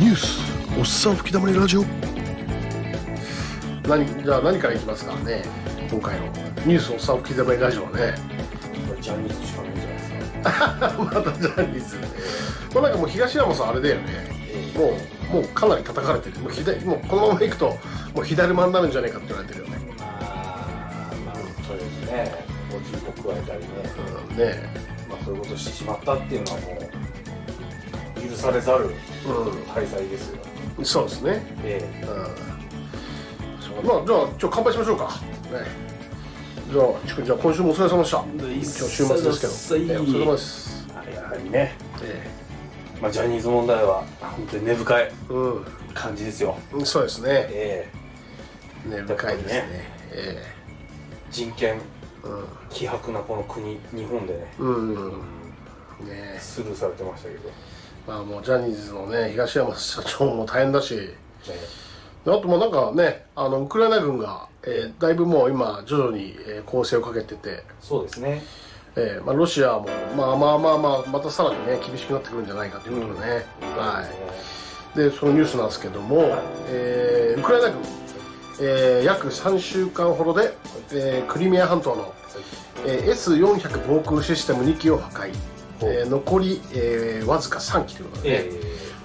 ニュースおっさん吹き溜まりラジオ。何じゃあ何からいきますかね今回の。ニュースおっさん吹き溜まりラジオはね。ジャニーズしかないんじゃないですか またジャニーズ。まあなんかもう東山さんあれだよね。もうもうかなり叩かれてる。もう左もうこのままいくともう左間になるんじゃないかって言われてるよね、まあまあそうですね。こう人口加えたりね。うん、ねまあそういうことをしてしまったっていうのはもう許されざる。う開催ですよん。そうですね。えうん。まあじゃあちょ乾杯しましょうか。ね。じゃあちくんじゃあ今週もお疲れ様でした。今日週末ですけど、ええお疲れ様です。えやはりねえ。まあジャニーズ問題は本当に根深い感じですよ。うんそうですね。ええ。ね深いですね。やっぱりえ人権え希薄なこの国日本でね。うん。うん。ね。スルーされてましたけど。ねまあもうジャニーズのね東山社長も大変だし。あともなんかねあのウクライナ軍が、えーだいぶもう今徐々に、えー攻勢をかけてて、そうですね。えーまあ、ロシアもまあまあまあまあまたさらにね厳しくなってくるんじゃないかということでね、はい。でそのニュースなんですけども、えーウクライナ軍、えー約3週間ほどで、えークリミア半島の、えー S400 防空システム2機を破壊、えー残り、えーわずか3機ということでね、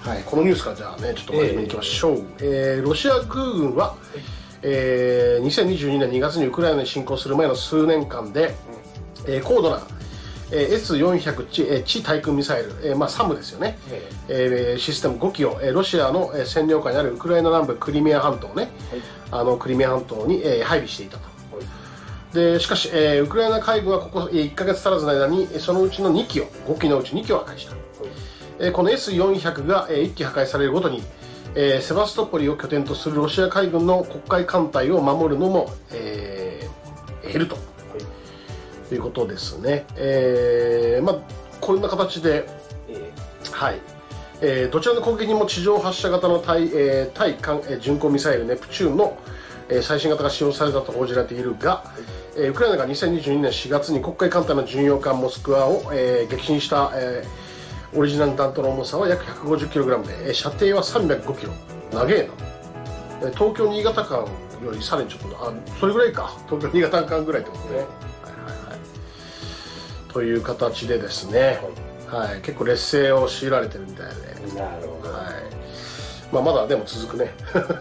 えはい、このニュースからじゃあねちょっと真面目にいきましょう、えー。ロシア空軍は、えー2022年2月にウクライナに侵攻する前の数年間で、えー高度な、えー S400 地,、えー地対空ミサイル、えーまあ、サムですよね、ええーシステム5機を、えーロシアの、えー占領下にあるウクライナ南部クリミア半島ね、あのクリミア半島に、えー配備していたとでしかし、えーウクライナ海軍はここ、えー1ヶ月足らずの間にえーそのうちの2機を5機のうち2機を破壊した、えーこの S400 が、え1機破壊されるごとに、えーセバストポリを拠点とするロシア海軍の黒海艦隊を守るのも、えー減ると。い。うことですね、えーまあ、こんな形で、えはい。えーどちらの攻撃にも地上発射型の対,、えー対艦、えー巡航ミサイルネプチューンの、えー最新型が使用されたと報じられているが、えーウクライナが2022年4月に黒海艦隊の巡洋艦モスクワを、えー撃沈した、えーオリジナル弾頭の重さは約 150kg で、えー射程は 305km 長えな。えー東京新潟間よりさらにちょっとあそれぐらいか。東京新潟間ぐらいってことね、はいはいはい。という形でですね、はい、結構劣勢を強いられてるみたいで、えなるほど、はい。まあ、まだでも続くね。だか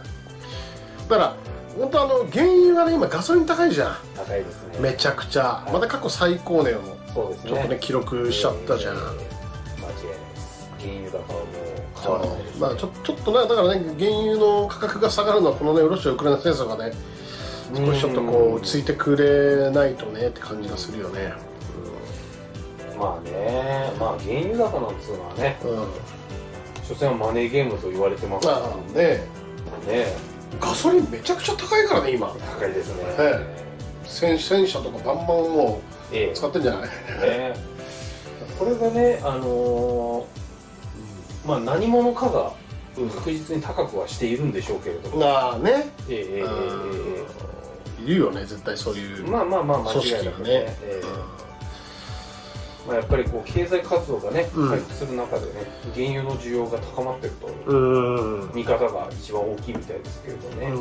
ら本当あの原油がね今ガソリン高いじゃん。高いですね。めちゃくちゃ、いまた過去最高値をそうですね。ちょっとね記録しちゃったじゃん、えー間違いないです。原油高はもう変わらないです、ね、まあちょちょっとねだからね原油の価格が下がるのはこのねロシア・ウクライナ戦争がね少しちょっとこうついてくれないとねって感じがするよね。まあね。まあ原油高なんつうのはねうん、うん、所詮はマネーゲームと言われてますから。まあね。ねガソリンめちゃくちゃ高いからね今。高いですね。え戦戦車とかバンバンもえ使ってんじゃない？ね。これがねあのーまあ何者かが確実に高くはしているんでしょうけれども、まあね。ええええええいるよね絶対そういうええまあまあまあ間組織違いなくね。がね。ええまあ、やっぱりこう経済活動がねうん。回復する中でね、原油の需要が高まってるとうん。うん見方が一番大きいみたいですけれどね、う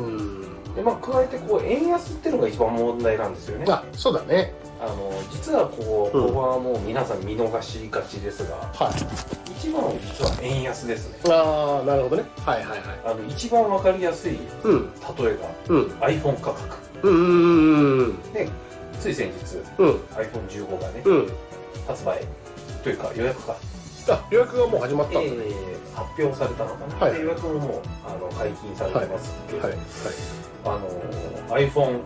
ん。でまあ、加えてこう円安っていうのが一番問題なんですよね。あそうだね。あの実はこう、うん。ここはもう皆さん見逃しがちですがはい。一番は実は円安ですね。ああなるほどね。はいはいはい。あの一番わかりやすい例うん。えうん。が iPhone 価格。うんうんうんでつい先日うん。iPhone15 がねうん発売というか予約か、あ予約がもう始まったんだね、えー発表されたのかな、はい。で予約ももうあの解禁されてます。けど、はい。はい。あの iPhone、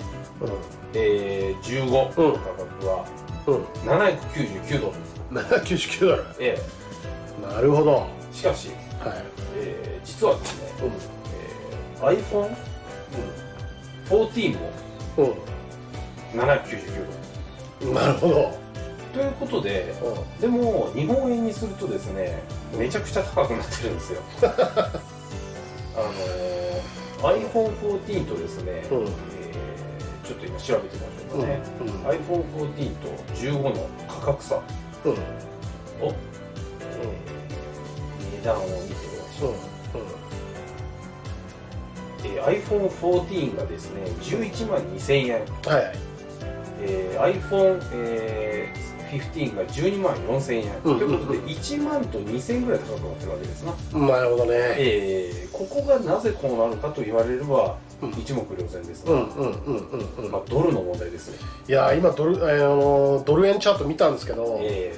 えー、15のうん。価格はうん。うん799ドル、799ドル。えなるほど。しかし、えー実はですね、えー、iPhone14 もうん。799ドうんなるほど。ルということでうでも日本円にするとですねめちゃくちゃ高くなってるんですよ。あのー iPhone14 とですね、んうん。えーちょっと今調べてみましょうかね、うん。iPhone14 と15の価格差を、うん。えー値段を見てみましょう、えー iPhone14 がですね11万2000円、うんはいはい。えー iPhone、えー15が12万4000円、うんということで1万と2000円ぐらい高くなってるわけですな、なるほどね。えーここがなぜこうなるかと言われれば、うん。一目瞭然ですが、うんうんうんうんうん。まあ、ドルの問題ですね、いや今ドル,、えーあのドル円チャート見たんですけど、え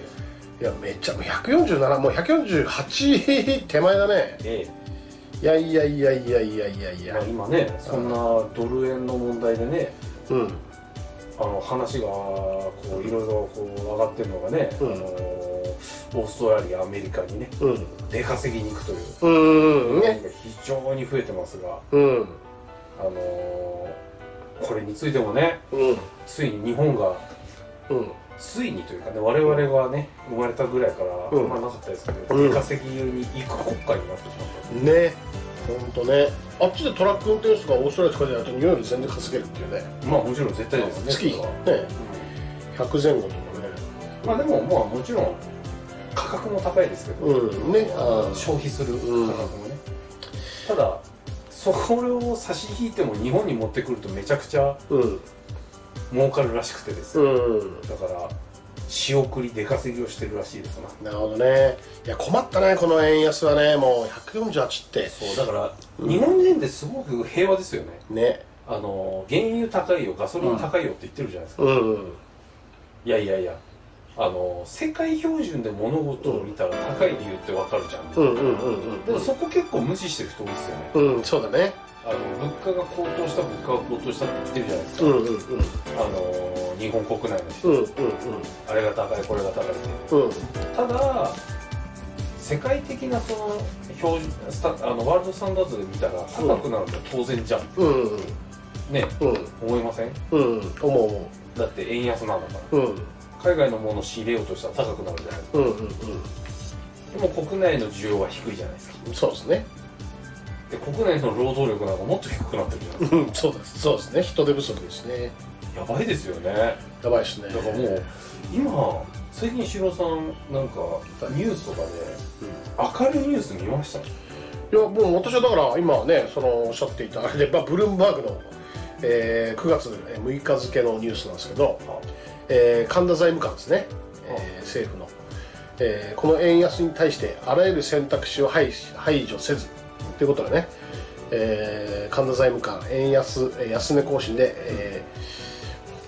いやめっちゃもう147もう148手前だね。ーえ。いやいやいやいやいやいや。いやーまあ、今ねそんなドル円の問題でねうんあの話がこういろいろこう上がってるのがね、うん。あのオーストラリアアメリカにねうん。出稼ぎに行くという。うん。ね非常に増えてますが、うん。あのこれについてもねうん。ついに日本がうん。ついにというかね我々がね生まれたぐらいからうん。あんまなかったですけど、うん出稼ぎに行く国家になってしまったねほんとね。あっちでトラック運転手とかオーストラリアとかでやると日本より全然稼げるっていうね。まあもちろん絶対ですね月そねれは100前後とかね。うんまあでもまあもちろん価格も高いですけど、うん。ね消費する価格うんもね、ただそれを差し引いても日本に持ってくるとめちゃくちゃうん。儲かるらしくてですね、うん。だから仕送り出稼ぎをしてるらしいですな。なるほどね。いや困ったねこの円安はね。もう148って。そうだから日本人ってすごく平和ですよね。ね。あの原油高いよガソリン高いよって言ってるじゃないですか、うん。うんいやいやいや。あの世界標準で物事を見たら高い理由ってわかるじゃん、うんうんうんうんでもそこ結構無視してる人多いですよね。うんそうだね。あの物価が高騰した物価が高騰したって言ってるじゃないですか、うんうんうん。あの日本国内の人、うんうんあれが高いこれが高いってう。んうん。ただ世界的なその標準スタあのワールドスタンダードで見たら高くなるのは当然じゃん、うん。ね。うん。思いません？うん。思う思だって円安なんだから。ううん。海外のものを仕入れようとしたら高くなるじゃないですか。うんうんでも国内の需要は低いじゃないですか。うんそうですね。で国内の労働力なんかもっと低くなってるじゃないですうんそうです。そうですね。人手不足ですね。かやばいですよね。やばいですね。だからもう今最近シロさんなんかニュースとかで明るいニュース見ました？いやもう私はだから今ねそのおっしゃっていたあれで、まあ、ブルームバーグの、えー9月6日付のニュースなんですけど、えー神田財務官ですね、えー政府の、えーこの円安に対してあらゆる選択肢を排排除せずということでね、えー神田財務官円安えー安値更新で、えー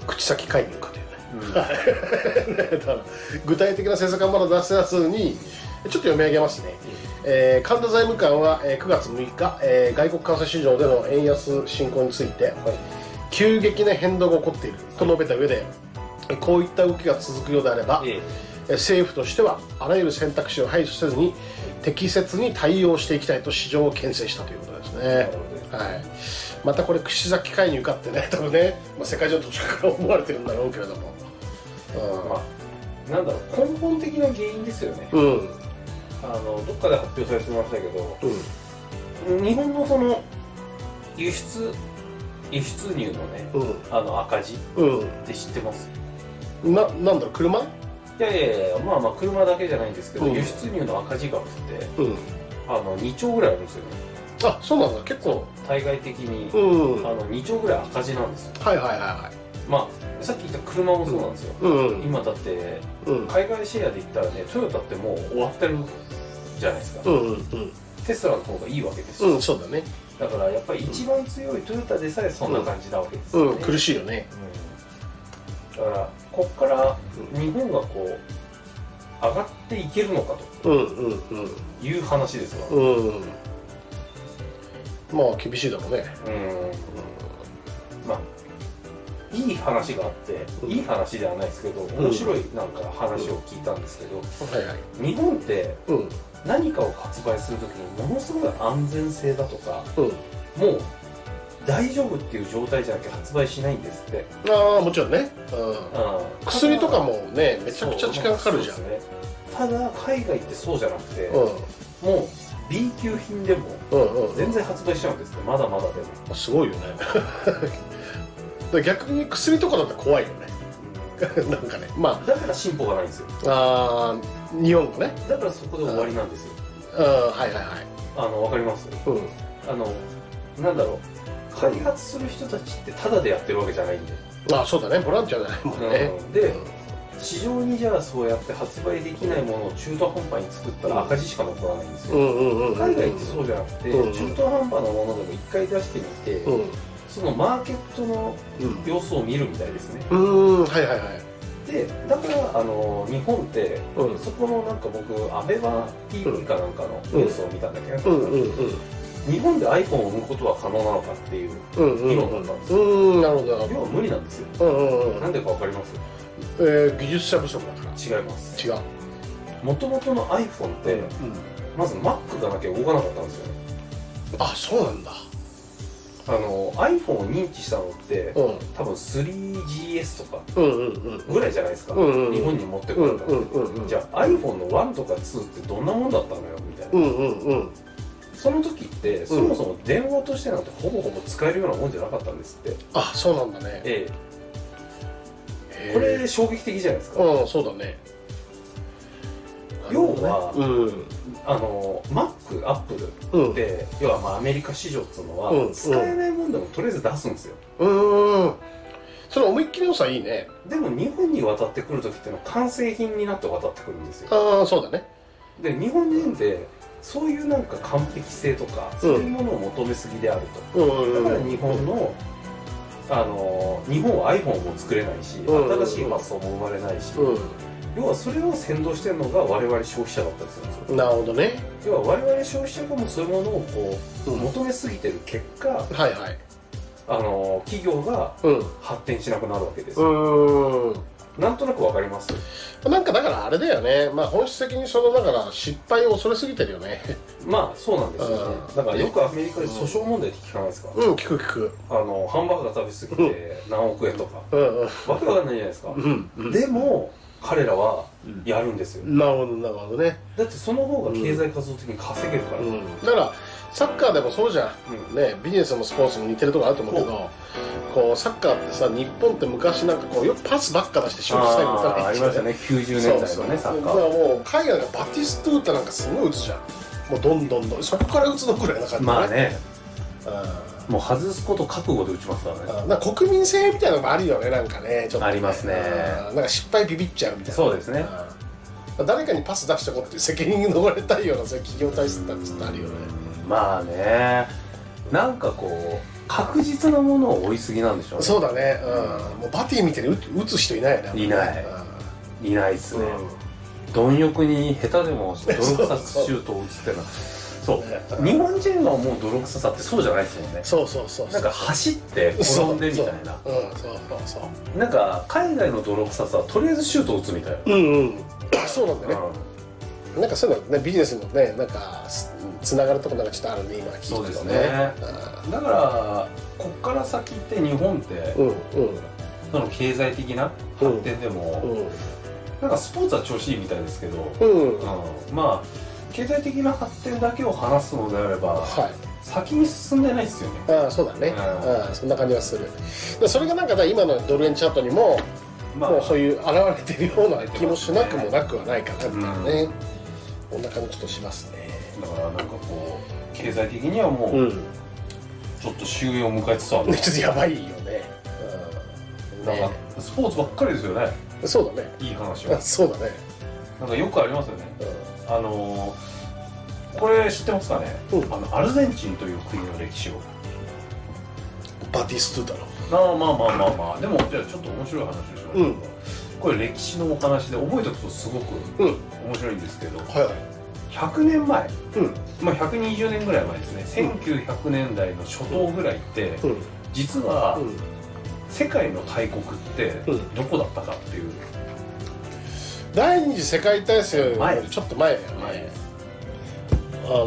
口先介入かというね。だから具体的な政策はまだ出せずにちょっと読み上げますね、えー神田財務官は、えー9月6日、えー外国為替市場での円安進行について、急激な変動が起こっていると述べた上でこういった動きが続くようであれば、ええ。ー政府としてはあらゆる選択肢を排除せずに適切に対応していきたいと市場を牽制したということですね、はい、またこれ串崎介入かってね 多分ね、まあ、世界中の投資家から思われてるんだろうけれども。まあなんだろう根本的な原因ですよね。うん。うんあのどっかで発表されてましたけどうん。日本のその輸出輸出入のねうん。あの赤字っうん。て知ってます？ななんだろう車？いやいやいやまあまあ車だけじゃないんですけど、うん。輸出入の赤字額ってうん。あの2兆ぐらいあるんですよねあそうなんだ。結構。対外的に、うん。はいあの2兆ぐらい赤字なんですよ。はいはいはまあさっき言った車もそうなんですよ、いうん。今だってうん。海外シェアで言ったらねトヨタってもう終わってるじゃないですか、うんうんテスラの方がいいわけですよ、うんうんそうだね。だからやっぱり一番強いトヨタでさえそんな感じなわけですよね、うん苦しいよね。うん。だからこっから日本がこう上がっていけるのかうんうんうん。という話ですわ。うんまあ厳しいだろうね。うん。まあいい話があってうん。いい話ではないですけど面白いなんか話を聞いたんですけどはいはい。日本ってうん。何かを発売するときにものすごい安全性だとかうん。もう大丈夫っていう状態じゃなきゃ発売しないんですって、ああもちろんね、うん、うん薬とかもねめちゃくちゃ時間かかるじゃん。ね。ただ海外ってそうじゃなくて、うん。もう B 級品でもうんうん全然発売しちゃうんですね。まだまだでも、すごいよね。で 逆に薬とかだったら怖いよね。なんかね。まだから進歩がないんですよ。ああー日本もね。だからそこで終わりなんですよ、うん。はいはいはい。あのわかります？うん。あのなんだろう。開発する人たちってタダでやってるわけじゃないんで、ああそうだね。ボランティアじゃないもんね、うん。で市場にじゃあそうやって発売できないものを中途半端に作ったら赤字しか残らないんですよ、海外ってそうじゃなくて、うん中途半端なものでも一回出してみて、うん。そのマーケットのうん様子を見るみたいですね。うん。はいはいはい。でだからあの日本って、うん。そこのなんか僕アベマ TV かなんかのニュースを見たんだけど、日本で iPhone を生むことは可能なのかっていう議論だったんですよ、どなるほ要は無理なんですよ。どうんうんうん。なんでかわかります？えー技術者不足だから違います。違う。もともとの iPhone って、うん。まず Mac がなきゃ動かなかったんですよね。あそうなんだ。あの iPhone を認知したのって、うん。多分 3GS とかうんうんうん。ぐらいじゃないですか、うんうん。うん日本に持ってこうんられたの、うんうんうん。じゃあ iPhone の1とか2ってどんなもんだったのよみたいな、うんうんうん。その時ってそもそも電話としてなんてほぼほぼ使えるようなもんじゃなかったんですって、あそうなんだね。ええこれ衝撃的じゃないですか、うんそうだね。要はうん。あの Mac、Apple うん。って要はまあアメリカ市場っていうのは、うん使えないもんでもとりあえず出すんですよ。うんそれ思いっきりのさいいね。でも日本に渡ってくる時っていうのは完成品になって渡ってくるんですよ。ああそうだね。で日本人ってそういうなんか完璧性とかそういうものを求めすぎであるうんと、うんうん。だから日本のあの日本は iPhone も作れないし、うん新しい発想も生まれないし、う要はそれを先導してるのが我々消費者だったりするんですよ。んなるほどね。要は我々消費者がもうそういうものをこう、うん求めすぎてる結果はいはい。あの企業がうん。発展しなくなるわけですよ、うんなんとなくわかります？なんかだからあれだよね。まあ本質的にそのだから失敗を恐れすぎてるよね。まあそうなんですよね。うん。だからよくアメリカで訴訟問題って聞かないですか、うん聞く聞く。あのハンバーガー食べ過ぎて何億円とか。うんうん。わけわかんないじゃないですか、うんうん。でも彼らはうん。やるんですよ。なるほどなるほどね。だってその方が経済活動的に稼げるから、うんだからサッカーでもそうじゃんねビジネスもスポーツも似てるとこあると思うけどこうサッカーってさ日本って昔なんかこうよくパスばっか出してシュート最後打たないありましたね。90年代のねそうそう。サッカだからーもう海外がバティストゥータなんかすごい打つじゃん。もうどんどんどんそこから打つのくらいな感じだまあね。うもう外すこと覚悟で打ちますからね。ん。なんか国民性みたいなのもあるよねなんかね。ちょっと。ありますね。うん。なんか失敗ビビっちゃうみたいな。そうですね。うん。誰かにパス出してこうって責任に逃れたいようなそういう企業体質ってちょっとあるよね。まあね。なんかこう確実なものを追いすぎなんでしょうね。そうだね、うん、もうバティ見て打打つ人いないよね。いない。いないっすね、うん。貪欲に下手でも泥臭くシュートを打つっていうのは。そう。ね。日本人のもう泥臭さってそうじゃないですもんね。そうそうそうなんか走って転んでみたいな。そうう。んそうそうそう。なんか海外の泥臭さはとりあえずシュートを打つみたいな、うんうん。そうなんだね、なんかそういうのねビジネスのねなんかつつながるとこなんかちょっとあるね今聞いてるとそうですねだからこっから先って日本って、うんうん。その経済的な発展でも、うんなんかスポーツは調子いいみたいですけど、うん、うん。まあ経済的な発展だけを話すのであればはい。先に進んでないですよね。ああそうだね、うん。ああそんな感じはする。でそれがなんかだ今のドル円チャートにも、まもうそういう現れてるような気もしなくもなくはないかなみたいなね、こんな感じとしますね。だからなんかこう経済的にはもううんちょっと終焉を迎えつつある、ね ちょっとやばいよね。うん。なんかねスポーツばっかりですよね。そうだね。いい話あは。そうだね、なんかよくありますよね。うん。あのーこれ知ってますかね、うん。あのアルゼンチンという国の歴史を。バティストゥだろ。まあまあまあまあまあ。でもじゃあちょっと面白い話をしょう、うん。これ歴史のお話で覚えておくとすごくうん。面白いんですけど。はいはい100年前。うん。まあ120年ぐらい前ですね、1900年代の初頭ぐらいってうん。実はうん。世界の大国ってうん。どこだったかっていう、第二次世界大戦より前。ちょっと前前。あの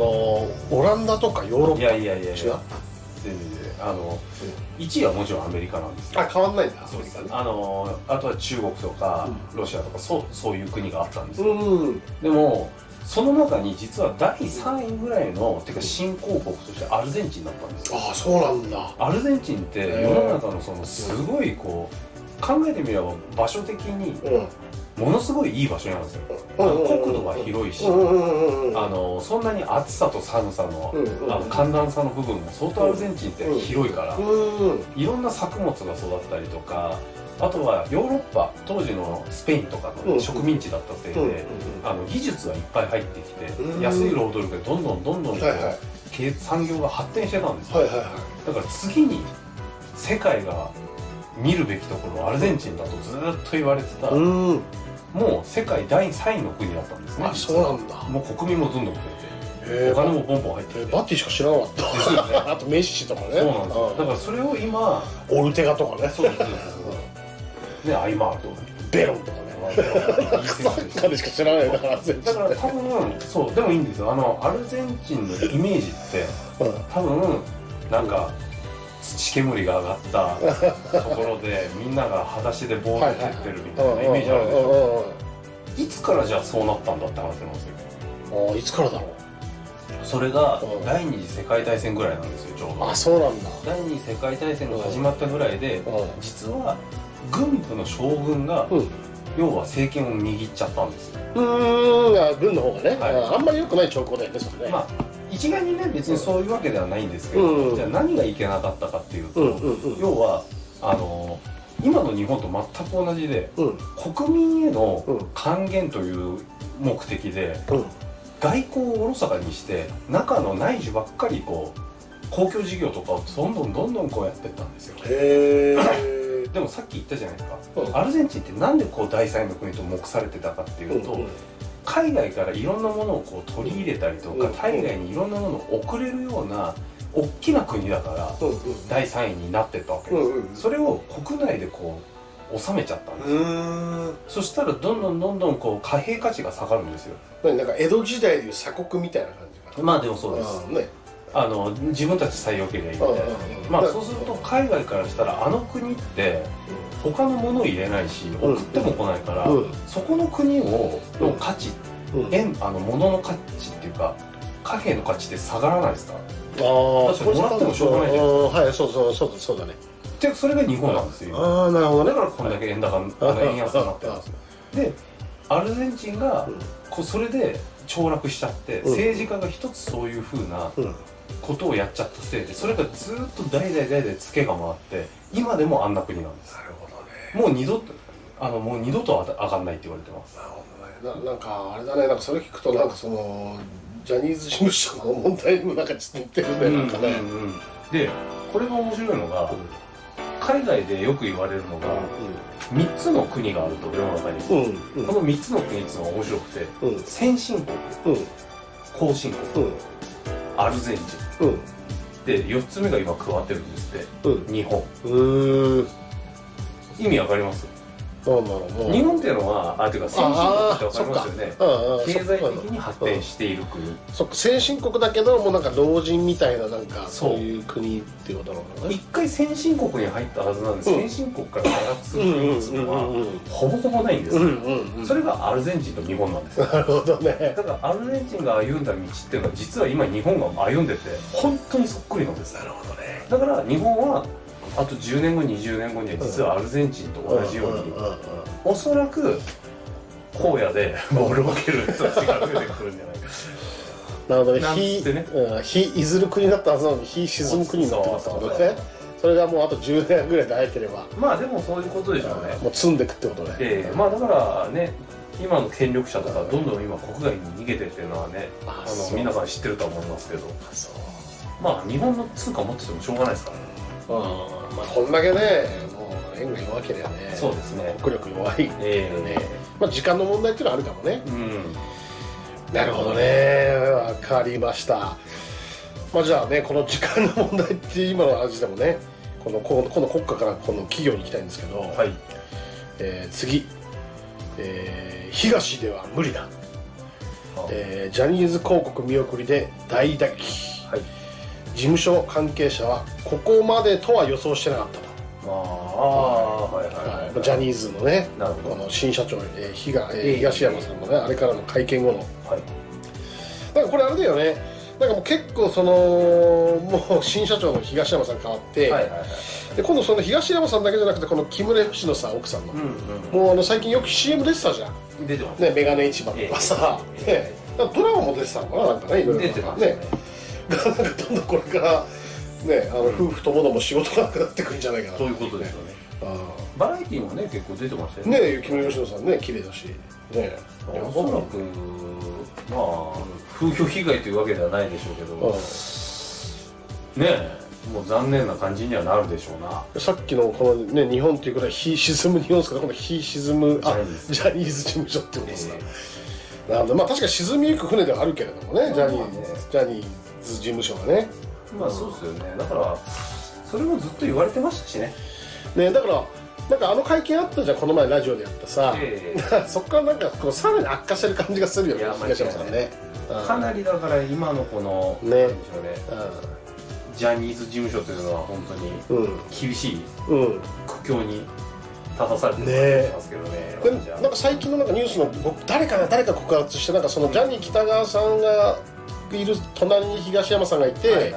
オランダとかヨーロッパ。いやいやいやい違う？や全然あの1位はもちろんアメリカなんですよ。あ変わんないんだ。そうですアメリあのあとは中国とかロシアとかそうそういう国があったんですよ、うん。でもその中に実は第3位ぐらいのてか新興国としてアルゼンチンだったんですよ。ああそうなんだ。アルゼンチンって世の中のそのすごいこう考えてみれば場所的にうん。ものすごいいい場所なんですよ、国土は広いし、あのそんなに暑さと寒さの,、あの寒暖差の部分も相当アルゼンチンって広いから、うん。いろんな作物が育ったりとかあとはヨーロッパ当時のスペインとかうんの植民地だったせいで、あの技術がいっぱい入ってきて、うん。安い労働力でどんどんどんどんはいはい。経産業が発展してたんですよ、はいはいはい。だから次に世界が見るべきところはアルゼンチンだとずっと言われてた、うん。もう世界第3位の国だったんですねあそうなんだ。もう国民もどんどん増えてへお金もボンボン入ってきて、えバッティしか知らなかった。ですよね。あとメッシとかね。そうなんですよ。だからそれを今うんオルテガとかね。そうですそうですねアイマールとかベロンとかね。サッカーでしか知らないだから全だから多分そうでもいいんですよ。あのアルゼンチンのイメージってうん。多分なんか土煙が上がったところでみんなが裸足でボール蹴ってるみたいなイメージあるでしょ。いつからじゃあそうなったんだって話なんですよ。ああいつからだろそれがうん。第二次世界大戦ぐらいなんですよちょうど。うあそうなんだ。第二次世界大戦が始まったぐらいでう実は軍部の将軍がんうん。要は政権を握っちゃったんです。ようーん。あ軍の方がね、はい。ああんまり良くない兆候だよねそれね、まあ一概にね別にそういうわけではないんですけど、うん。じゃあ何がいけなかったかっていうと、うんうんうん。要はあの今の日本と全く同じでうん。国民へのうん。還元という目的でうん。外交をおろそかにして中の内需ばっかりこう公共事業とかをどんどんどんどんこうやってったんですよ。へえでもさっき言ったじゃないですか、う。んアルゼンチンってなんでこう第三の国と目されてたかっていうと、海外からいろんなものをこう取り入れたりとか、うん。海外にいろんなものを送れるような大きな国だから第3位になってったわけ。です、それを国内でこう収めちゃったんです、うーん。そしたらどんどんどんどんこう貨幣価値が下がるんですよ。何なんか江戸時代でいう鎖国みたいな感じかな。まあでもそうです。んねあの自分たちさえ良ければいいみたいな、まあそうすると海外からしたらあの国って他のものを入れないし送っても来ないから、うん。そこの国をの価値、うん。円あの物の価値っていうか貨幣の価値って下がらないですか？ああだってもらってもしょうがないじゃないうんはいそうそうそうだそうだね。でそれが日本なんですよ今。ああなるほどね。だからこんだけ円高あの円安になってるんですよでアルゼンチンがうん。こうそれで凋落しちゃってうん。政治家が一つそういうふうなうん。ことをやっちゃったせいでそれがずっと代々代々ツケが回って今でもあんな国なんです。なるほどね。もう二度とあのもう二度と上がんないって言われてます。なるほどね。ななんかあれだね。なんかそれ聞くとなんかそのジャニーズ事務所の問題にもなんかちょっと似てるね。なんかね。うんうん。うんでこれが面白いのが海外でよく言われるのが3つの国があると世の中に、うんうん。この3つの国っていうのが面白くてうん。先進国うん。後進国うん。アルゼンチうん。ンで4つ目が今加わってるんですって。うん。日本。意味わかります？日本っていうのはあていうか先進国ってわかりますよね。経済的に発展している国。そっか。先進国だけどもうなんか老人みたいななんかそう。いう国っていうことなのかな一回先進国に入ったはずなんです、うん。先進国から開発するうん国っていうのはほぼほぼないんですよ、うんうんうん。それがアルゼンチンと日本なんですよ。なるほどね。だからアルゼンチンが歩んだ道っていうのは実は今日本が歩んでて本当にそっくりなんですなるほどね。だから日本はあと10年後20年後には実はアルゼンチンと同じように、おそらく荒野でボールを蹴る人たちが出てくるんじゃないか。なるほどね。日うん。日いずる国だったはずなのに日沈む国になってますってことねそれがもうあと10年ぐらいで早ければ。まあでもそういうことでしょうね。もう積んでくってことね。ええ。まあだからね今の権力者とかどんどん今国外に逃げてっていうのはねあの皆さん知ってるとは思いますけど。まあ日本の通貨持っててもしょうがないですからね。うんまあこんだけねもう円が弱ければねそうですね。国力弱い。ねえ。まあ時間の問題っていうのはあるかもね。えうん。なるほどね。わかりました。まあじゃあねこの時間の問題って今の話でもねこのこのこの国家からこの企業に行きたいんですけど、はい。えー次、えー東では無理だ、えージャニーズ広告見送りで大打撃。はい事務所関係者はここまでとは予想してなかったと、ああはいはいはいジャニーズのねなるほど。この新社長、えーひがえーええ東山さんのねあれからの会見後の。はい。だからこれあれだよね。なんかもう結構そのもう新社長の東山さん変わって、はいはいはい。で今度その東山さんだけじゃなくてこの木村佳乃さん奥さんの、うんもうあの最近よく CM 出てたじゃん。うん出てます。ねメガネ市場とかさ、ええね。だからドラマも出てたのかななんかねいろいろ。出てますね。ねだからなんかどんどんこれからねあの夫婦ともども仕事がなくなってくるんじゃないかな。そういうことですよね。あバラエティーもね結構出てましたあよね。ね木村佳乃さんね綺麗だし。ねおそらくまあ風評被害というわけではないでしょうけどねえもう残念な感じにはなるでしょうな。さっきのこのね日本っていうことは日沈む日本ですけど今度日沈むあジジャニーズ事務所ってことですか、なのでまあ確かに沈みゆく船ではあるけれどもねジャニーズ、ジャニーズ事務所がね。まあそうですよね。だからそれもずっと言われてましたしね。ねだからなんかあの会見あったじゃんこの前ラジオでやったさ、え そこからなんかこうさらに悪化してる感じがするよね東山さんね。かなりだから今のこのね。ね。うジャニーズ事務所というのは本当に厳しいうん。苦境に立たされてますけどねで私は。なんか最近のなんかニュースの僕誰かが誰か告発してなんかそのジャニー喜多川さんがいる隣に東山さんがいて、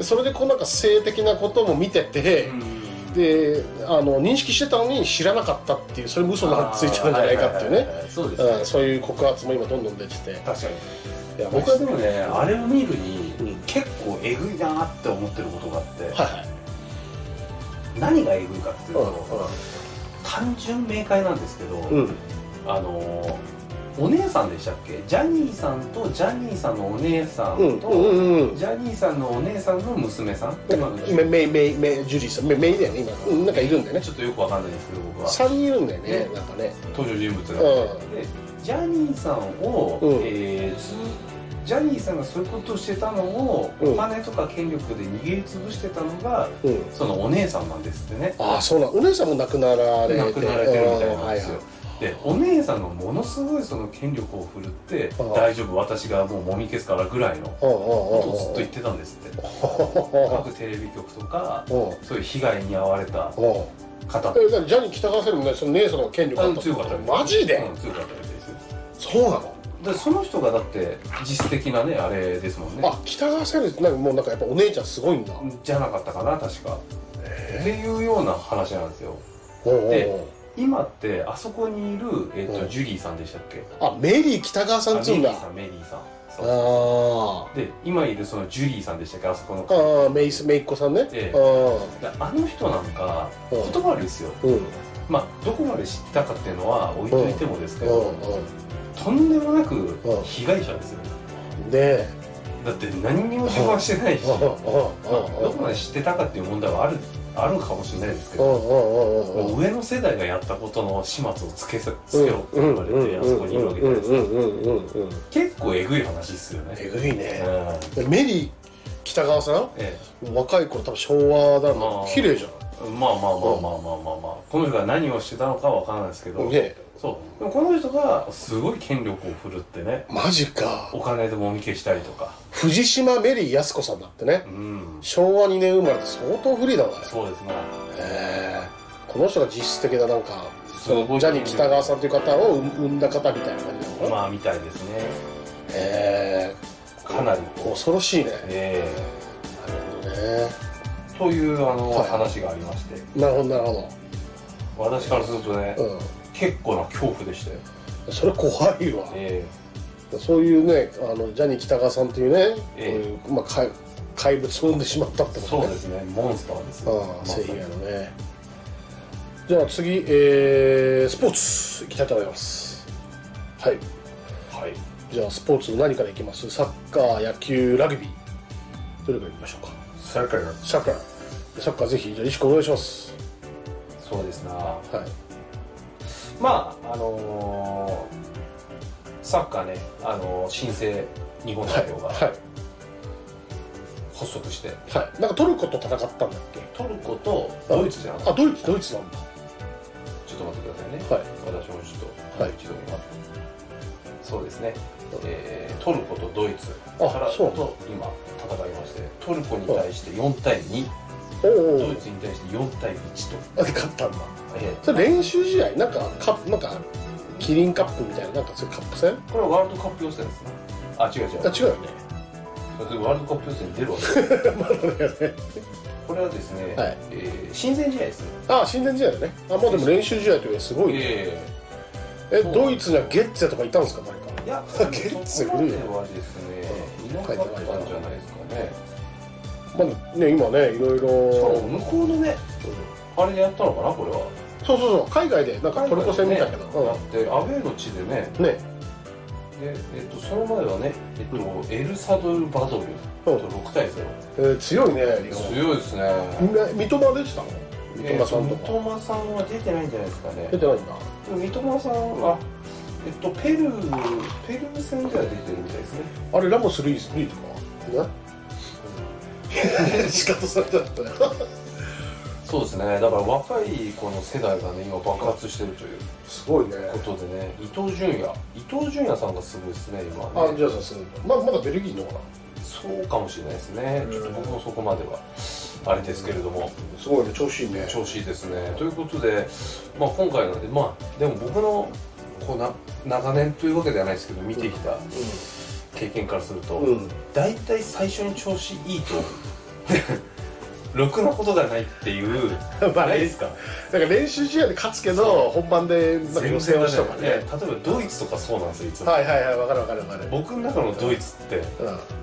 それでこうなんか性的なことも見てて、であの認識してたのに知らなかったっていうそれも嘘がついてたんじゃないかっていうね。そういう告発も今どんどん出てて。確かに。いや僕はでもねあれを見るに、うん。結構えぐいなって思ってることがあって、何がえぐいかっていうと、う単純明快なんですけど、あのーお姉さんでしたっけ？ジャニーさんとジャニーさんのお姉さんと、うんうんうんうん。ジャニーさんのお姉さんの娘さん、今のメメイメイメイジュリーさん。メイメイだよね今、う。ん、なんかいるんだよね。ちょっとよくわかんないんですけど僕は。3人いるんだよねね。なんかね。登場人物が、うん。でジャニーさんを、うん。えーずジャニーさんがそういうことをしてたのを、うん。お金とか権力で握りつぶしてたのがうん。そのお姉さんなんですってね。ああそうなん。お姉さんも亡くなられて。亡くなられてるみたいなんですよ、うんでお姉さんがものすごいその権力を振るってうん大丈夫私がもうもみ消すからぐらいのことをずっと言ってたんですって。各テレビ局とかそういう被害に遭われたうん方ジャニー喜多川さんもねその姉さんの権力あった強かったマジで、うん強かったみたいです。よそうなの？でその人がだって実質的なねあれですもんね。あ北川さんよりなんかもうなんかやっぱお姉ちゃんすごいんだ。じゃなかったかな確か。っていうような話なんですよ。で今ってあそこにいる、えっとうん。ジュリーさんでしたっけ？あメリー北川さんっつうんだ。あメリーさんメリーさん。そう。あで今いるそのジュリーさんでしたっけ？あそこの。ーあーメイスメイっ子さんね、ええ。あであの人なんかうん。言葉悪いですよ。ーうん。まあどこまで知ってたかっていうのは置いといてもですけど、うんとんでもなくうん。被害者ですよ。うんでだって何にも自慢してないし、どこまで知ってたかっていう問題はあるあるかもしれないですけど、上の世代がやったことの始末をつけさつけろって言われてあそこにいるわけじゃないですか結構えぐい話っすよねえぐいねうんメリー北川さんえ若い頃多分昭和だまあな綺麗じゃえまあまあまあまあまあまあまあ。この人が何をしてたのかは分からないですけど、んね。そう。でもこの人がすごい権力を振るってね。マジか。お金でもみ消したりとか。藤島メリー靖子さんだってね。うん。昭和2年生まれて相当フリーだわね。そうですね。へえこの人が実質的ななんかジャニー喜多川さんという方を生んだ方みたいな感じなのまあみたいですね。へかなり。え恐ろしいね。えなるほどね。えというあの、はい話がありまして。なるほどなるほ私からするとね、どうん。結構な恐怖でしたよ、それ怖いわ。えそういうねあのジャニー喜多川さんというね、えこういうまあ、怪怪物を生んでしまったってえことね。そうですね。モンスターですよああ性被害のね。じゃあ次、えー、スポーツいきたいと思います。はい。はい。じゃあスポーツ何からいきます？サッカー野球ラグビー。どれからいきましょうか？それからサッカーサッカーぜひじゃあ石子お願いします。そうですな。はい。まああのーサッカーね、あのー新生日本はい代表がはい。発足して、はい。なんかトルコと戦ったんだっけ？トルコとドイツじゃなかった。あドイツドイツなんだ。ちょっと待ってくださいね、はい。私もちょっと、はい。一度今そうですね、えートルコとドイツあからと今戦いましてトルコに対して4対2、おおドイツに対して4対1と、勝ったんだ。えそれ練習試合なんかカップなんかキリンカップみたいななんかそういうカップ戦？ーこれはワールドカップ予選ですね。あ違う違う。あ違うよね。ワールドカップ予選に出るわけ。ですね。これはですね、はい。えー親善試合ですねああ親善試合だね。あもうでも練習試合というのはすごいね。ええドイツにはゲッツェとかいたんですかいやゲッツ古いはですねいなかったんじゃないですかね。まあね今ねいろいしかもろ向こうのねあれでやったのかなこれは。そうそうそう海外でなんかトルコ戦見たけど、だってアウェーの地でね。うん。ね。で、えっと、その前はね、えっとエルサドル・バドル。うん。と6対0えー強いね強いですね。三笘出てた？の三笘さんとか、えー三笘さんは出てないんじゃないですかね。出てないんだ。三笘さんはえっとペルーペルー戦では出てるみたいですね。あれラモス・ルイス・ルイとか？ね仕方されちゃったよそうですね。だから若いこの世代がね今爆発してるというすごいね。ことでね。伊東純也。伊東純也さんがすごいですね今ね。あじゃあさすままだベルギーのかな？そうかもしれないですね。うん。ちょっと僕もそこまではあれですけれども。すごいね調子いいね。調子いいですね。ということで、まあ、今回なんでまあでも僕のこうな長年というわけではないですけど見てきた経験からすると、大体最初に調子いいと ろくなことがないっていう まあないですか？なんか練習試合で勝つけど本番でなんか予選をしたとかね。例えばドイツとかそうなんですよいつも、はいはいはいわかるわかるわかる。僕の中のドイツって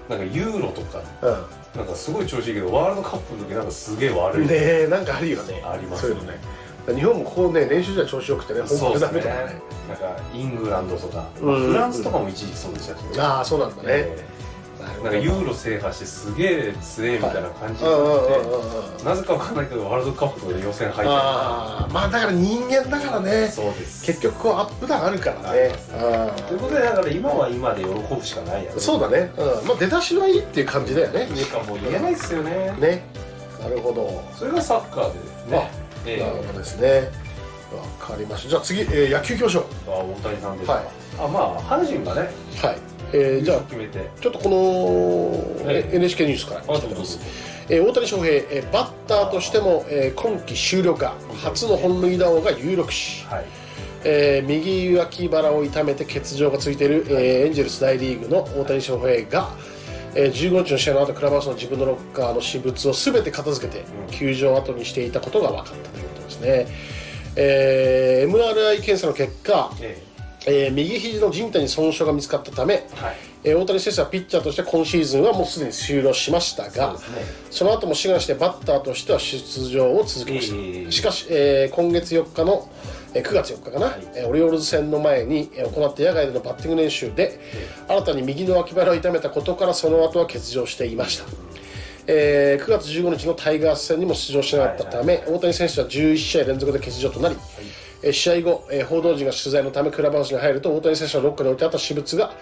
なんかユーロとかうなんかすごい調子いいけどワールドカップの時なんかすげえ悪い、んねえなんかあるよね。ありますそういうのね日本もここね練習試合調子よくてね本そうで番ですダねメとかね。なんかイングランドとか、うん。まあフランスとかも一時期そうでしたしね。ああそうなんだね、えーなんかユーロ制覇してすげえ強えみたいな感じになってなぜかわかんないけどワールドカップの予選入っああまあだから人間だからてね。そうです。結局こうアップダウンあるからね。ということでだから今は今で喜ぶしかないやうんそうだね、うん、まあ出だしはいいっていう感じだよね。いうかもう言えないっすよね。ね。なるほど。それがサッカーでね。えなるほどですね。わかりました。じゃあ次、えー野球行きましょうあ大谷さんですか、はい。あまあ阪神がねはい、えーじゃあ決めて。ちょっとこの、はいえ NHK ニュースからあどうぞ。どうぞえー大谷翔平、えーバッターとしても、えー今季終了か。初の本塁打王が有力視、はい。えー右脇腹を痛めて欠場がついている、えーエンジェルス大リーグの大谷翔平が、えー15日の試合の後クラブハウスの自分のロッカーの私物を全て片付けてうん。球場を後にしていたことが分かったということですね、えー MRI 検査の結果、ええー右肘の靭帯に損傷が見つかったため、えはい。えー大谷選手はピッチャーとして今シーズンはもうすでに終了しましたがそね。その後も志願してバッターとしては出場を続けました、えーしかし、えー今月4日の、えー9月4日かな、はい。えーオリオールズ戦の前に、えー行った野外でのバッティング練習で新たに右の脇腹を痛めたことからその後は欠場していました、えー9月15日のタイガース戦にも出場しなかったため、大谷選手は11試合連続で欠場となり、えー試合後、えー報道陣が取材のためクラブハウスに入ると大谷選手のロッカーに置いてあった私物が、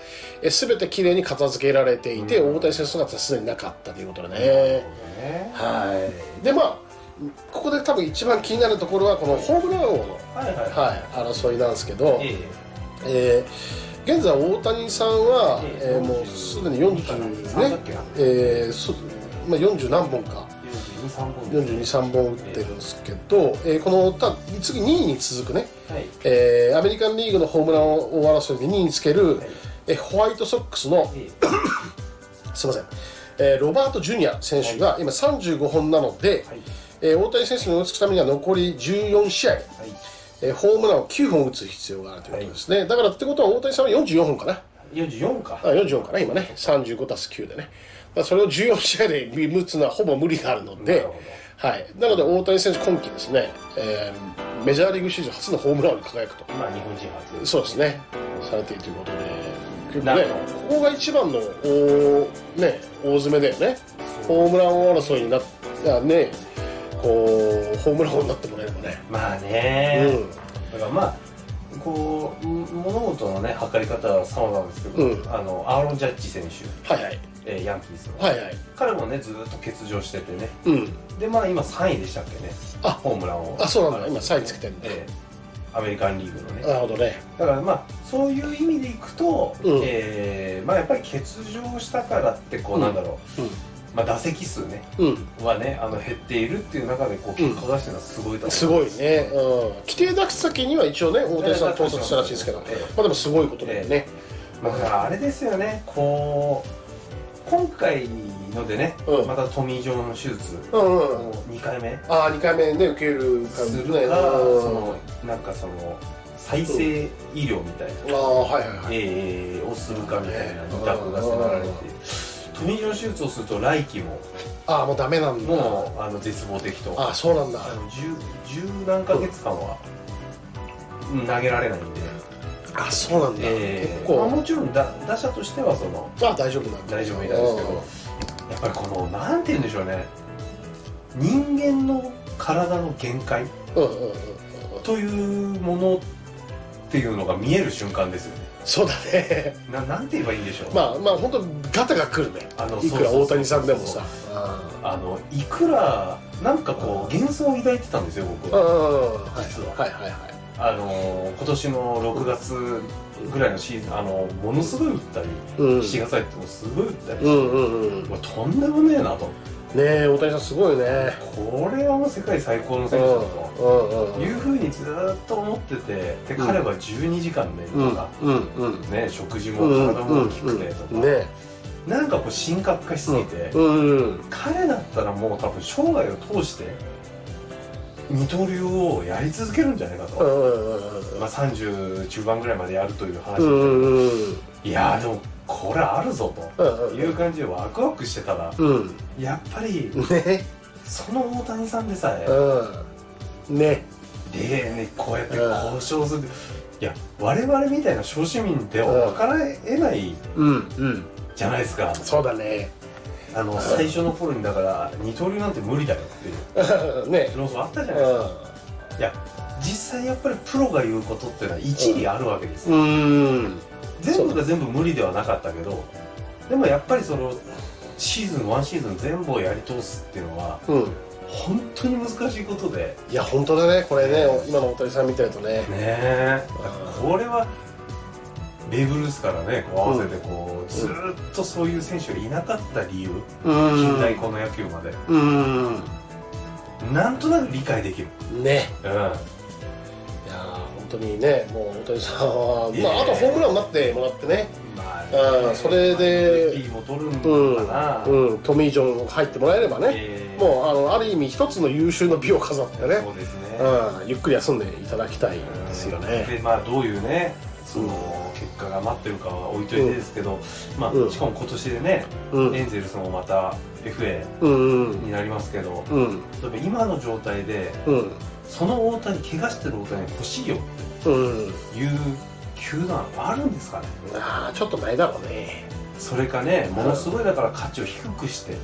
えー、全てきれいに片付けられていて、大谷選手の姿はすでになかったということでね、ね。はい。でまあここで多分一番気になるところはこのホームラン王の、はいはい。はい、争いなんですけど、ええ。ー現在大谷さんは、ええ。えーもうすでに40ねえーそまあ、40何本かえ42、3本42、3本打ってるんですけど、えーこのた次2位に続くね、はい。えーアメリカンリーグのホームラン王争いで2位につける、えーホワイトソックスのえ すいません、えーロバート・ジュニア選手が今35本なので、はい。えー大谷選手に追いつくためには残り14試合、はい。えーホームランを9本打つ必要があるということですね、だからってことは大谷さんは44本かな。44か。あ44かな今ね。35たす9でねだからそれを14試合で打つのはほぼ無理があるのではい、なので大谷選手今季ですね、えーメジャーリーグ史上初のホームラン王に輝くと。今日本人初そうですね。されているということで。結構ねここが一番の大,、ね、大詰めだよね。ホームラン王争いになったね。こうホームラン王になってもらえればね、まあうねん、だからまあこう物事のね測り方は様なんですけど、うん。あのアーロン・ジャッジ選手、はいはい。えーヤンキースの、はいはい。彼もねずっと欠場しててね。うん。でまあ今3位でしたっけね。あホームランを。あそうなんだ。今3位つけてるんだ。えーアメリカンリーグのね。なるほどね。だからまあそういう意味でいくと、うん。えーまあやっぱり欠場したからってこう、うんなんだろう、まあ、打席数ねうん、うんはねあの減っているっていう中でこう結果出してるのはすごいと思うすごいね、うん、規定打席には一応ね大谷さん到達したらしいですけど、まえ。えあでもすごいことだよね、まあだからあれですよね。こう今回のでね、うん。またトミー・ジョン手術うんうんを2回目ああ2回目ね受ける感すじねるか、うんそのなんかその再生医療みたいな、ああはいはいはい。えーをするかみたいな二択が迫られてトミー・ジョン手術をすると来季もああもうダメなんだ。もうあの絶望的と。ああそうなんだ。あの十十何ヶ月間はうん投げられないんで、あそうなんだ。え結構。ーまあもちろん打打者としてはそのあ大丈夫なんだ。大丈夫みたいですけどやっぱりこのなんて言うんでしょうね。人間の体の限界というものっていうのが見える瞬間ですよ。ねそうだね。ななんて言えばいいんでしょう、まあまあ本当ガタが来るね。あのいくら大谷さんでもさ。あのいくらなんかこう幻想を抱いてたんですよ僕。は実は。はいはいはい。あの今年の6月ぐらいのシーズンあのものすごい打ったり、うん。7月入ってもすごい打ったりして、うんうんうんとんでもねえなとえ大谷さんすごいね。これはもう世界最高の選手だと、いうふうにずっと思っててで彼は12時間寝るとか、うんうんね、食事もうん体も大きくてとか、ね。なんかこう神格化しすぎて、うんうん。彼だったらもう多分生涯を通して二刀流をやり続けるんじゃないかと、うんうんうんまあ、30中盤ぐらいまでやるという話、いやーでもこれあるぞうんとうん。いう感じでワクワクしてたらうん。やっぱりね。その大谷さんでさえうん。ね。でねこうやって交渉する。いや我々みたいな小市民では分からえないうんうん。じゃないですか。そうだね。あの最初の頃にだから二刀流なんて無理だよっていう。ね。論争あったじゃうないですか。いや実際やっぱりプロが言うことっていうのは一理あるわけですうん全部が全部無理ではなかったけどでもやっぱりそのシーズンワンシーズン全部をやり通すっていうのはうん。本当に難しいことで。いや本当だね。これね今の大谷さん見てるとね。ね。えこれはベーブ・ルースからねこう合わせてこう、ずーっとそういう選手がいなかった理由、うん。近代この野球まで。うん。なんとなく理解できる、ね。うん、当にねもう大谷さんは、まあ、あとホームランになってもらってね。まうんそれでうん。うん、トミー・ジョン入ってもらえればね、えーもうあのある意味一つの優秀の美を飾ってね。そうですね、うん、ゆっくり休んでいただきたいですよね。でまあどういうねその結果が待ってるかは置いといてですけど、まあ、うん。しかも今年でね、うん。エンゼルスもまた FA になりますけど、うん。今の状態でうんその大谷怪我してる大谷欲しいようんっていう球団あるんですかね。ああちょっとないだろうね。それかねものすごいだから価値を低くして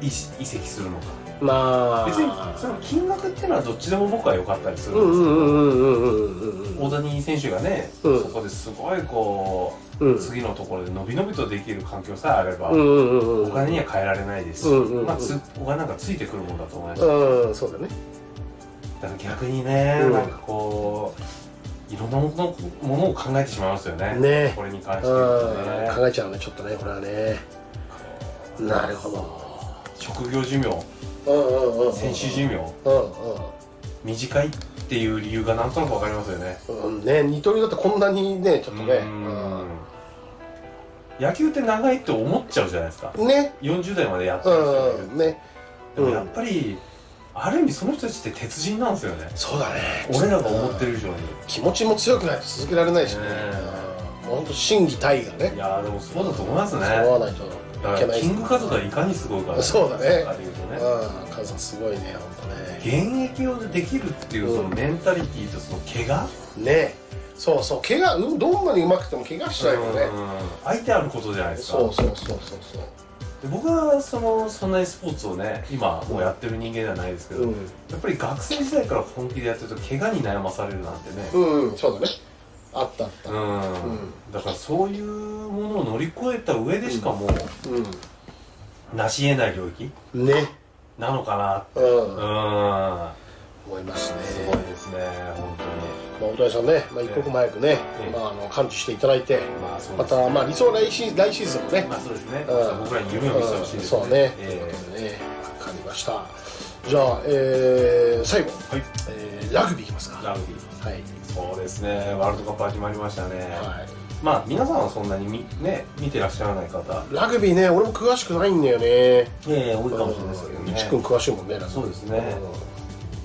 移籍するのかまあ。別にその金額っていうのはどっちでも僕は良かったりするうんんですけど、大谷選手がね、うん。そこですごいこう、うん次のところで伸び伸びとできる環境さえあれば、お金には変えられないですし、まあ、つお金なんかついてくるもんだと思います、うんそうだね。だから逆にね、うん。なんかこういろんなものものを考えてしまいますよね。ね。これに関してね。考えちゃうねちょっとねこれはね。なるほど。職業寿命選手寿命？うん短いっていう理由がなんとなくわかりますよね。うん。うんね二刀流だってこんなにねちょっとね。うん。野球って長いって思っちゃうじゃないですか。うんね40代までやってる人がいるうんね。でもやっぱり、ある意味その人たちって鉄人なんですよね。そうだね。俺らが思ってる以上に。気持ちも強くないと続けられないしね。ねうんもうほんと心技体がね。いやーでもそうだと思いますね。そうわないとだからキングカズがいかにすごいかそうだねね。うん。カズさんすごいね本当ね。現役をできるっていうそのメンタリティーとその怪我？ね。そうそう。怪我うんどんなに上手くても怪我しちゃうよね。うん相手あることじゃないですか。そうそうそうそうそう。で僕はそのそんなにスポーツをね今もうやってる人間ではないですけど、うん。やっぱり学生時代から本気でやってると怪我に悩まされるなんてね。うん、うん、そうだね。あったあった。うん、うん。だからそういうものを乗り越えた上でしかもう成し得ない領域？んねなのかなうん。うん。思いますね。すごいですね本まあ、大谷さんね、まあ、一刻も早くね、ええ。まあ、あの完治していただいて当にまあまた、まあ、理想来シー来シーズンもね、まあそうですね、うん。僕らに夢を見せてほしいですそうね、えということでね。分かりました。じゃあ、えー、最後、えはい。えー、ラグビーいきますか。ラグビー。はい、そうですね。ワールドカップ始まりましたね、はまあ皆さんはそんなにみね見てらっしゃらない方。ラグビーね俺も詳しくないんだよね。ええ多いかもしれないですけどね。一君詳しいもんねラグビー。そうですね。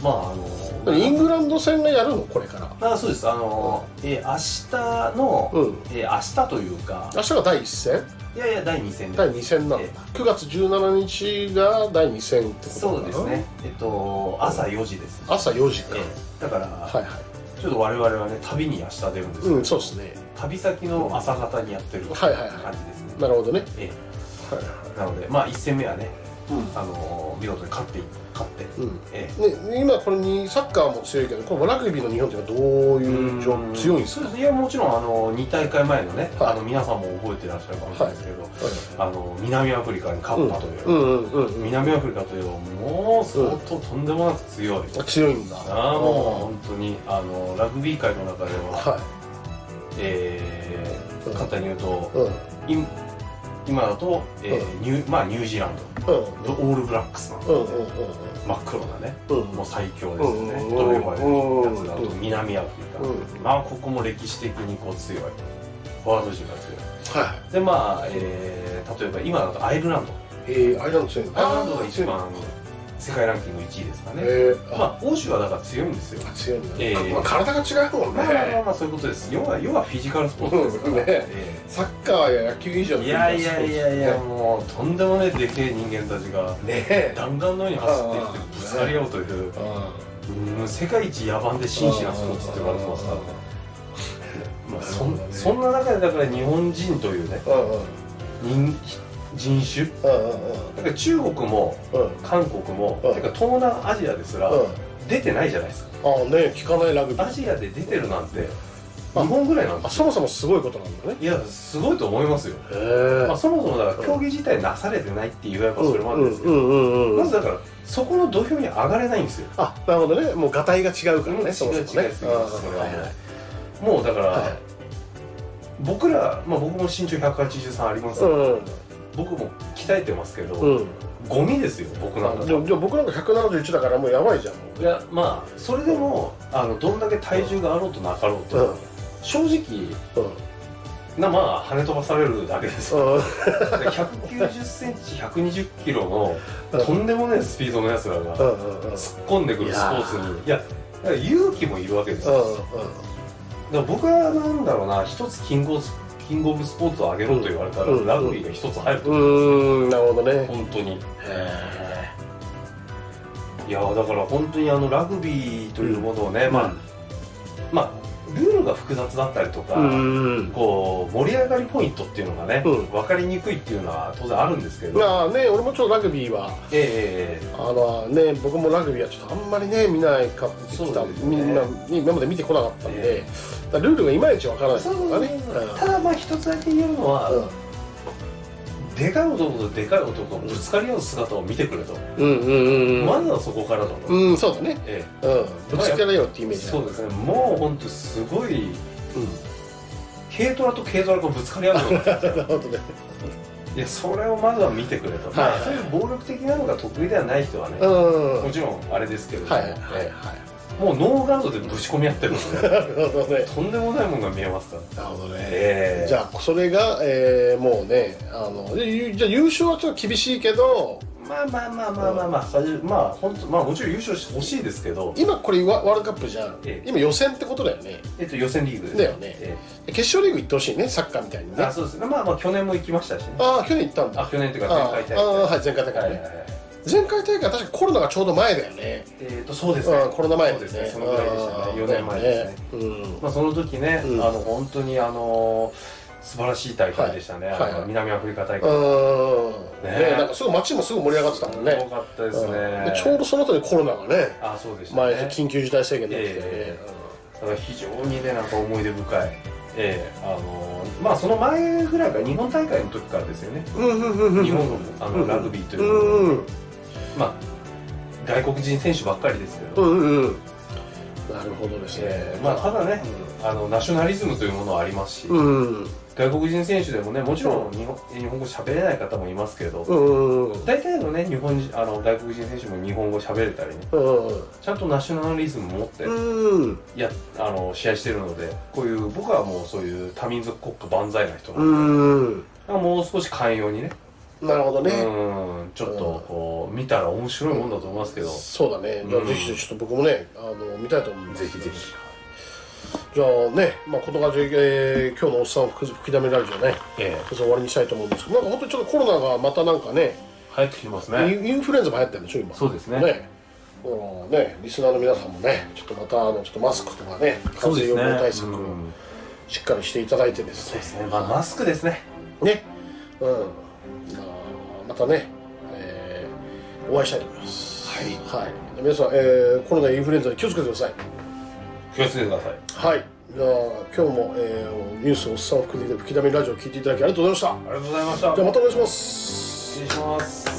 まああうんのイングランド戦がやるの？これから。あそうです。あの、えー明日の、うん。えー明日というか。明日が第1戦？いやいや第2戦で第2戦なんだ。え9月17日が第2戦ってことそうですね。えっと朝4時です、朝4時か。ええだから、はいはいちょっと我々はね旅に明日出るんですけど、うんそうですね。旅先の朝方にやってるはいはいはい。感じですね、なるほどね。えはいはえなのでまあ1戦目はね、いあのー見事に勝って勝って、うん。ええ。ね、今これにサッカーも強いけどこのラグビーの日本っていうのはどういう状うん。強いんですか？いやもちろんあの2大会前のね、はい。あの皆さんも覚えてらっしゃるかもしれないですけど、はい。あの南アフリカに勝ったという、南アフリカというもう相当とんでもなく強い、強いんだ。ああもう本当にあのラグビー界の中では、はえー、簡単に言うというん今今だと、えーニューまあ、ニュージーランド。うん。オールブラックスな。んでうんうん。真っ黒なね。うん。うんもう最強ですよね、うん。と呼ばれるやつだと。うん。南アフリカ、うん。まあここも歴史的にこう強い。フォワード陣が強い。はいでまあ、えー、例えば今だとアイルランド。えー、アイルランド強いアイルランドが一番世界ランキング1位ですかね、えー、まあ欧州はだから強いんですよ。あ強いんだ、えーまあ、体が違うもんまあまあまあねまあそういうことです。要は要はフィジカルスポーツですから、うんね。えサッカーや野球以上いやいやいやいやね。もうとんでもないでけえ人間たちがねえ。弾丸のように走っていってぶつかり合うといううん世界一野蛮で真摯なスポーツって言われてますから。まあそんそんな中でだから日本人というね人人種。だから中国もうん。韓国も、うん。てか東南アジアですら、うん。出てないじゃないですか。ああね聞かないラグビー。アジアで出てるなんてあ。日本ぐらいなんですよ。あそもそもすごいことなんだね。いやすごいと思いますよ、へえ。まあ、そもそもだから競技自体なされてないって言えばそれもあるんですけど、まずだからそこの土俵に上がれないんですよ。あなるほどね。もうがたいが違うからうんねそもそもね。もうだから、はい僕ら、まあ、僕も身長183あります、うん僕も鍛えてますけど、うん。ゴミですよ僕なんか。じゃあじゃあ僕なんか171だからもうやばいじゃん。もういやまあそれでもあのどんだけ体重があろうとなかろうと、うん。正直うん。なまあ跳ね飛ばされるだけです。ようん。190センチ120キロのとんでもないスピードのやつらがうんうんうん。突っ込んでくるスポーツにいや勇気もいるわけですよ、だから僕はなんだろうな一つキングオブキングオブスポーツを上げろと言われたら、うんラグビーが一つ入るとう思うんですよ、んうんなるほどね。本当に。へいやだから本当にあのラグビーというものをね、えまあまあルールが複雑だったりとか、うんこう盛り上がりポイントっていうのがね、うん。分かりにくいっていうのは当然あるんですけど、まあね俺もちょっとラグビーはええあのね僕もラグビーはちょっとあんまりね見ないかってきた、みんな今まで見てこなかったんで、ルールがいまいちわからないかね。ただまあ一つだけ言えるのは、うん。でかい男とでかい男がぶつかり合う姿を見てくれと、うんうんうんうん。まずはそこからだと、う。ん、うん、そうだね。えうん。ぶつけられよってイえメージだそうですね。もう本当すごいうん。軽トラと軽トラがぶつかり合うような なるほどね。いやそれをまずは見てくれと、はいまあそういう暴力的なのが得意ではない人はね、うん。もちろんあれですけれども、はいはいはいええもうノーガードでぶち込み合ってるので なるほどね。とんでもないものが見えますから。なるほどね、ええ。じゃあそれが、えー、もうねあのでゆじゃあ優勝はちょっと厳しいけどまあまあまあまあまあまあ、まあ本当まあもちろん優勝してほしいですけど、今これワワールドカップじゃん、ええ。今予選ってことだよね。えっと予選リーグです。だよね。え決勝リーグ行ってほしいねサッカーみたいにえね。あそうですね。まあまあ去年も行きましたしね。ああ去年行ったんだ。あ去年っていうか前回大会ああはい前回大会ね、はいはいはい前回大会確かコロナがちょうど前だよね。えっとそうですね。うんコロナ前ですね。そのぐらいでしたね。うん4年前ですね。うん。まあその時ね、うん。あの本当にあの素晴らしい大会でしたね、はい。南アフリカ大会、うん。ね。ねなんかすごい街もすごい盛り上がってたもんね。すごかったですね、ちょうどその後にコロナがねあそうでしたね。前緊急事態宣言になってて。ね、えだから非常にねなんか思い出深い。ええあのまあその前ぐらいから日本大会の時からですよね。うんうんうんうん。日本のあのラグビーといううんまあ外国人選手ばっかりですけど、うんうんうん。なるほどですね、ええまあただねあのナショナリズムというものはありますし、うん外国人選手でもねもちろん日本,、日本語喋れない方もいますけど、うんうん大体のね日本人あの外国人選手も日本語喋れたりねうんちゃんとナショナリズム持ってうんやあの試合してるのでこういう僕はもうそういう多民族国家万歳な人なうんんで、もう少し寛容にねなるほどね、うん。ちょっとこう見たら面白いもんだと思いますけど、そうだね。じゃあうんぜひぜひちょっと僕もねあの見たいと思います。ぜひぜひ。じゃあねまあこんな感じで、えー今日のおっさん吹きだめラジオね。ええ。ちょっと終わりにしたいと思うんですけどなんか本当にちょっとコロナがまたなんかね流行ってきてますね。インインフルエンザも流行ってるんでしょ今。そうですね。ね。うんねリスナーの皆さんもねちょっとまたあのちょっとマスクとかね風そうです邪予ね防対策をうん。しっかりしていただいてですね。そうですね。まあマスクですね。ね。うんまあまたね、えーお会いしたいと思います。はい。はい、皆さん、えーコロナインフルエンザに気をつけてください。気をつけてください。はい。じゃあ今日も、えーニュースおっさんを吹きだめラジオを聞いていただきありがとうございました。ありがとうございました。じゃあまたお願いします。失礼します